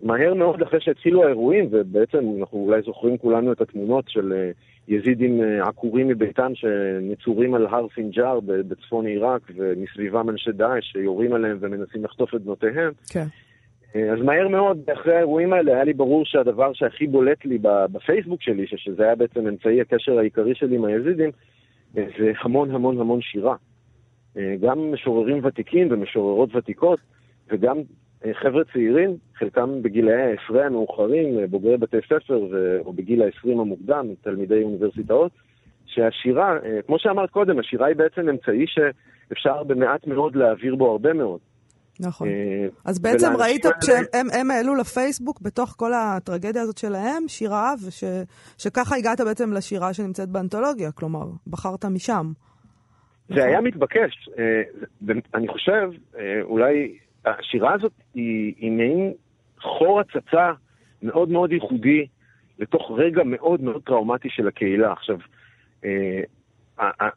מהר מאוד אחרי שהתחילו האירועים, ובעצם אנחנו אולי זוכרים כולנו את התמונות של אה, יזידים אה, עקורים מביתם שנצורים על הר סינג'אר ב- בצפון עיראק, ומסביבם אנשי דאעש שיורים עליהם ומנסים לחטוף את בנותיהם. כן. אה, אז מהר מאוד, אחרי האירועים האלה, היה לי ברור שהדבר שהכי בולט לי בפייסבוק שלי, שזה היה בעצם אמצעי הקשר העיקרי שלי עם היזידים, זה המון המון המון שירה. גם משוררים ותיקים ומשוררות ותיקות, וגם חבר'ה צעירים, חלקם בגילאי העשרה המאוחרים, אה, בוגרי בתי ספר, ו- או בגיל העשרים המוקדם, תלמידי אוניברסיטאות, שהשירה, אה, כמו שאמרת קודם, השירה היא בעצם אמצעי שאפשר במעט מאוד להעביר בו הרבה מאוד. נכון. אה, אז בעצם ראית כשהם הם, הם העלו לפייסבוק, בתוך כל הטרגדיה הזאת שלהם, שירה, ושככה הגעת בעצם לשירה שנמצאת באנתולוגיה, כלומר, בחרת משם. זה היה מתבקש. אה, אני חושב, אה, אולי השירה הזאת היא, היא מעין חור הצצה מאוד מאוד ייחודי לתוך רגע מאוד מאוד טראומטי של הקהילה. עכשיו, אה,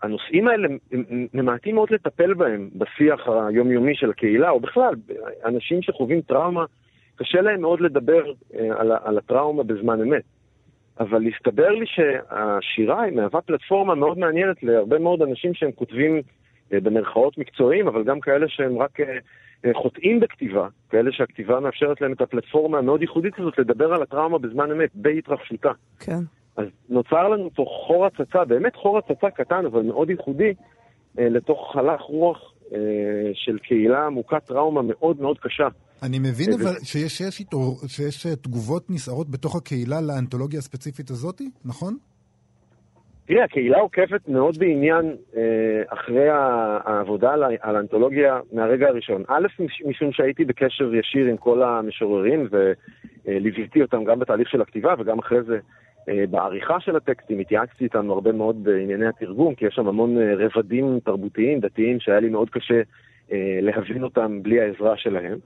הנושאים האלה ממעטים מאוד לטפל בהם בשיח היומיומי של הקהילה, או בכלל, אנשים שחווים טראומה, קשה להם מאוד לדבר אה, על, על הטראומה בזמן אמת. אבל הסתבר לי שהשירה היא מהווה פלטפורמה מאוד מעניינת להרבה מאוד אנשים שהם כותבים במרכאות מקצועיים, אבל גם כאלה שהם רק אה, אה, חוטאים בכתיבה, כאלה שהכתיבה מאפשרת להם את הפלטפורמה המאוד ייחודית הזאת לדבר על הטראומה בזמן אמת, בהתרחשותה. כן. אז נוצר לנו פה חור הצצה, באמת חור הצצה קטן, אבל מאוד ייחודי, אה, לתוך הלך רוח אה, של קהילה מוכת טראומה מאוד מאוד קשה. אני מבין אה, אבל שיש, שיש. שיש אה, תגובות נסערות בתוך הקהילה לאנתולוגיה הספציפית הזאתי, נכון? תראה, הקהילה עוקבת מאוד בעניין אה, אחרי העבודה על, האנתולוגיה מהרגע הראשון. א', מש- משום שהייתי בקשר ישיר עם כל המשוררים וליוויתי אותם גם בתהליך של הכתיבה וגם אחרי זה אה, בעריכה של הטקסטים. התייעצתי איתם הרבה מאוד בענייני התרגום, כי יש שם המון אה, רבדים תרבותיים, דתיים, שהיה לי מאוד קשה אה, להבין אותם בלי העזרה שלהם.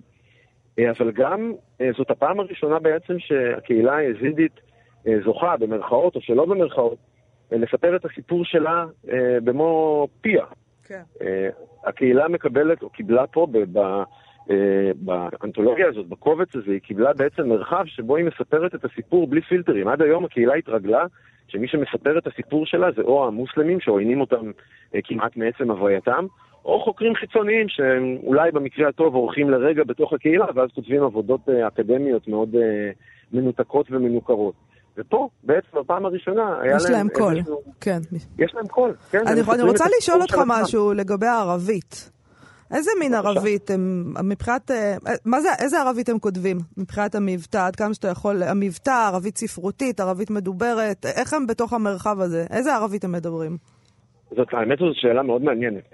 אה, אבל גם אה, זאת הפעם הראשונה בעצם שהקהילה היזידית אה, זוכה, במרכאות או שלא במרכאות, אה, לספר את הסיפור שלה אה, במו פיה. כן. אה, הקהילה מקבלת, או קיבלה פה ב- ב- אה, באנתולוגיה הזאת, בקובץ הזה, היא קיבלה בעצם מרחב שבו היא מספרת את הסיפור בלי פילטרים. עד היום הקהילה התרגלה שמי שמספר את הסיפור שלה זה או המוסלמים שעוינים אותם אה, כמעט מעצם הווייתם, או חוקרים חיצוניים שהם אולי במקרה הטוב עורכים לרגע בתוך הקהילה, ואז כותבים עבודות אה, אקדמיות מאוד אה, מנותקות ומנוכרות. ופה, בעצם בפעם הראשונה, היה יש להם קול, איזשהו- כן. יש להם קול, כן. אני, אני רוצה לשאול אותך. משהו לגבי הערבית. איזה מין ערבית הם, מבחינת, אה, מה זה, איזה ערבית הם כותבים מבחינת המבטא, עד כמה שאתה יכול, המבטא, ערבית ספרותית, ערבית מדוברת, איך הם בתוך המרחב הזה? איזה ערבית הם מדברים? זאת, האמת זו שאלה מאוד מעניינת.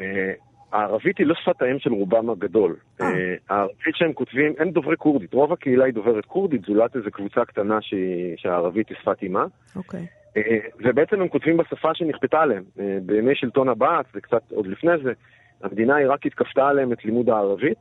הערבית היא לא שפת האם של רובם הגדול. אה. אה, הערבית שהם כותבים, הם דוברי כורדית. רוב הקהילה היא דוברת כורדית, זולת איזו קבוצה קטנה שהיא- שהערבית היא שפת אימה. אוקיי. אה, ובעצם הם כותבים בשפה שנכפתה עליהם. אה, בימי שלטון הבעת' וקצת עוד לפני זה, המדינה העיראקית כפתה עליהם את לימוד הערבית.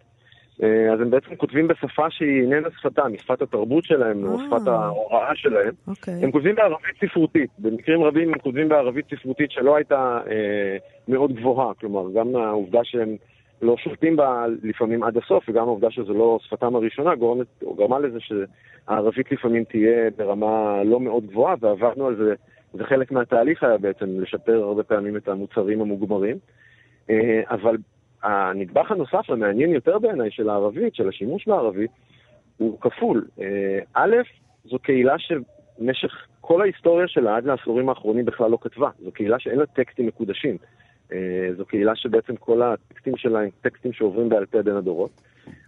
אה, אז הם בעצם כותבים בשפה שהיא איננה שפתם, היא שפת התרבות שלהם, או אה. שפת ההוראה שלהם. אוקיי. הם כותבים בערבית ספרותית. במקרים רבים הם כותבים בערבית ספרותית שלא הייתה אה, מאוד גבוהה. כלומר, גם העובדה שהם לא שולטים בה לפעמים עד הסוף, וגם העובדה שזו לא שפתם הראשונה, גורמת, או גרמה לזה שהערבית לפעמים תהיה ברמה לא מאוד גבוהה, ועבדנו על זה, זה חלק מהתהליך היה בעצם לשפר הרבה פעמים את המוצרים המוגמרים. אה, אבל הנדבך הנוסף המעניין יותר בעיניי של הערבית, של השימוש בערבית, הוא כפול. אה, א', זו קהילה שבמשך כל ההיסטוריה שלה עד לעשורים האחרונים בכלל לא כתבה. זו קהילה שאין לה טקסטים מקודשים. אה, זו קהילה שבעצם כל הטקסטים שלה הם טקסטים שעוברים בעל פה בין הדורות.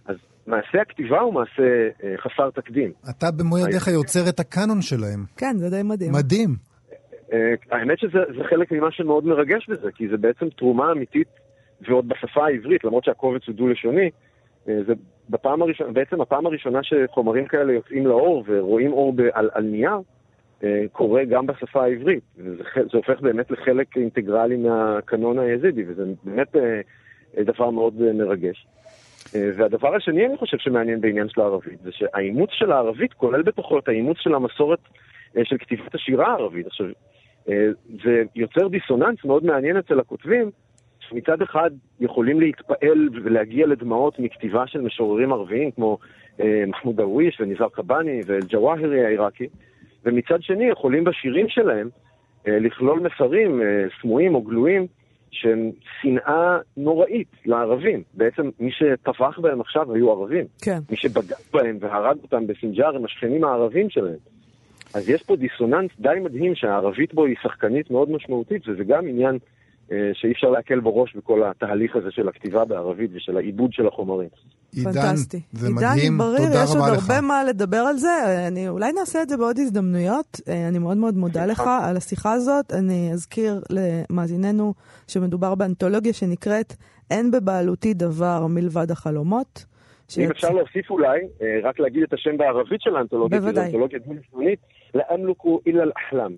אז מעשה הכתיבה הוא מעשה אה, חסר תקדים. אתה במו ידיך יוצר את הקאנון שלהם. כן, זה די מדהים. מדהים. האמת שזה זה חלק ממה שמאוד מרגש בזה, כי זה בעצם תרומה אמיתית, ועוד בשפה העברית, למרות שהקובץ הוא דו-לשוני, אה, זה בפעם הראשונה, בעצם הפעם הראשונה שחומרים כאלה יוצאים לאור ורואים אור על, על נייר, אה, קורה גם בשפה העברית. וזה זה הופך באמת לחלק אינטגרלי מהקנון היזידי, וזה באמת אה, דבר מאוד מרגש. והדבר השני, אני חושב שמעניין בעניין של הערבית, זה שהאימוץ של הערבית כולל בתוכו את האימוץ של המסורת של כתיבת השירה הערבית. עכשיו, זה יוצר דיסוננס מאוד מעניין אצל הכותבים, שמצד אחד יכולים להתפעל ולהגיע לדמעות מכתיבה של משוררים ערביים כמו אה, מחמוד דרוויש וניזאר קבאני ואל-ג'וואהרי העיראקי, ומצד שני יכולים בשירים שלהם אה, לכלול מסרים אה, סמויים או גלויים שהם שנאה נוראית לערבים. בעצם מי שטבח בהם עכשיו היו ערבים. כן. מי שבגד בהם והרג אותם בסינג'אר הם השכנים הערבים שלהם. אז יש פה דיסוננס די מדהים שהערבית בו היא שחקנית מאוד משמעותית, וזה גם עניין שאי אפשר להקל בו ראש בכל התהליך הזה של הכתיבה בערבית ושל העיבוד של החומרים. עידן, פנטסטי. זה מדהים, עידן בריר, תודה יש עוד רבה לך. הרבה מה לדבר על זה. אני, אולי נעשה את זה בעוד הזדמנויות. אה, אני מאוד מאוד מודה לך על השיחה הזאת. אני אזכיר למאזיננו שמדובר באנתולוגיה שנקראת "אין בבעלותי דבר מלבד החלומות". אם אפשר להוסיף אולי, אה, רק להגיד את השם בערבית של האנתולוגיה, בוודאי. אנתולוגיה דו-לשונית, לאמלוקו אילה אל-אחלם.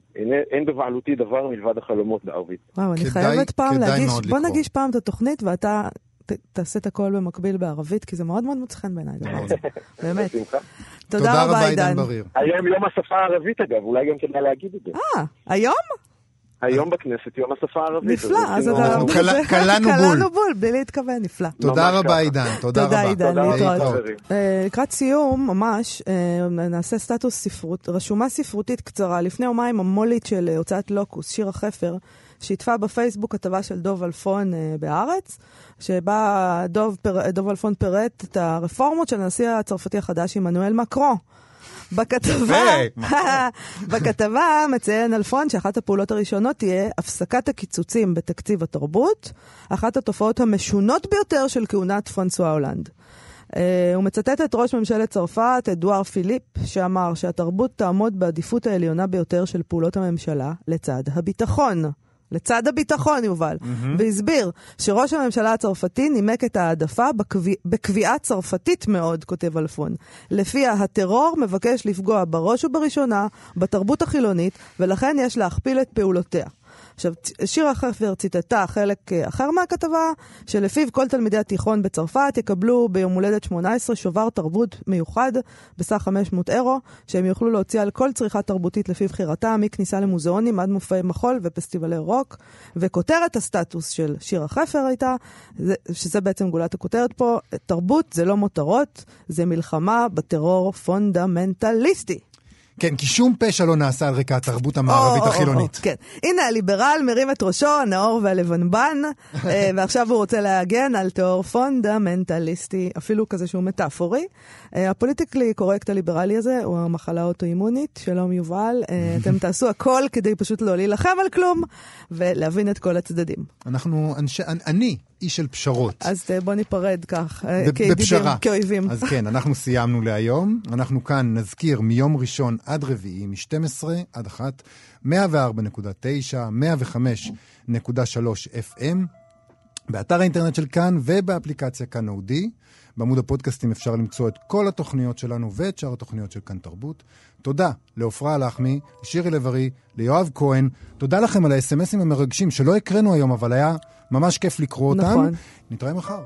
אין- בבעלותי דבר מלבד החלומות בערבית. וואו, אני חייבת פעם להגיש, בוא. נגיש פעם את התוכנית ואתה ת, תעשה את הכל במקביל בערבית, כי זה מאוד מאוד מוצא חן בעיניי הזה. באמת. תודה רבה, עידן. היום יום השפה הערבית אגב, אולי גם כדאי להגיד את זה. אה, היום? היום בכנסת יום השפה הערבית. נפלא, אז אתה... אנחנו קלענו בול. קלענו בול, בלי להתכוון, נפלא. תודה רבה. עידן. תודה רבה. עידן, תודה רבה, להתראות. אה, לקראת סיום, ממש, אה, נעשה סטטוס ספרות, רשומה ספרותית קצרה. לפני יומיים המולית של אה, הוצאת לוקוס, שירה חפר, שיתפה בפייסבוק כתבה של דוב אלפון בהארץ, שבה דוב, פר, דוב אלפון פירט את הרפורמות של הנשיא הצרפתי החדש עמנואל מקרו. בכתבה, *laughs* בכתבה מציין אלפון שאחת הפעולות הראשונות תהיה הפסקת הקיצוצים בתקציב התרבות, אחת התופעות המשונות ביותר של כהונת פרנסואה הולנד. Uh, הוא מצטט את ראש ממשלת צרפת, אדואר פיליפ, שאמר שהתרבות תעמוד בעדיפות העליונה ביותר של פעולות הממשלה לצד הביטחון. לצד הביטחון, יובל. Mm-hmm. והסביר שראש הממשלה הצרפתי נימק את ההעדפה בקביע, בקביעה צרפתית מאוד, כותב אלפון. לפיה הטרור מבקש לפגוע בראש ובראשונה בתרבות החילונית, ולכן יש להכפיל את פעולותיה. עכשיו, שירה חפר ציטטה חלק אה, אחר מהכתבה, שלפיו כל תלמידי התיכון בצרפת יקבלו ביום הולדת 18 שובר תרבות מיוחד בסך 500 אירו, שהם יוכלו להוציא על כל צריכה תרבותית לפי בחירתם, מכניסה למוזיאונים עד מופעי מחול ופסטיבלי רוק. וכותרת הסטטוס של שירה חפר הייתה, זה- שזה בעצם גולת הכותרת פה, תרבות זה לא מותרות, זה מלחמה בטרור פונדמנטליסטי. כן, כי שום פשע לא נעשה על רקע התרבות המערבית או, החילונית. או, כן. הנה הליברל מרים את ראשו, הנאור והלבנבן, *laughs* אה, ועכשיו הוא רוצה להגן על טרור פונדמנטליסטי, אפילו כזה שהוא מטאפורי. אה, ה politically correct הליברלי הזה הוא המחלה האוטואימונית, שלום יובל. אה, *laughs* אתם תעשו הכל כדי פשוט לא להילחם על כלום ולהבין את כל הצדדים. אנחנו אנשי, אני איש של פשרות. אז אה, בוא ניפרד כך, כידידים. כאויבים. אז כן, אנחנו סיימנו להיום. אנחנו כאן נזכיר מיום ראשון עד רביעי, מ-12 עד 1, 104.9, 105.3 FM, באתר האינטרנט של כאן ובאפליקציה כאן אודי. בעמוד הפודקאסטים אפשר למצוא את כל התוכניות שלנו ואת שאר התוכניות של כאן תרבות. תודה לעופרה לחמי, לשירי לב-ארי, ליואב כהן. תודה לכם על האס.אם.אסים המרגשים שלא הקראנו היום, אבל היה ממש כיף לקרוא אותם. נכון. נתראה מחר.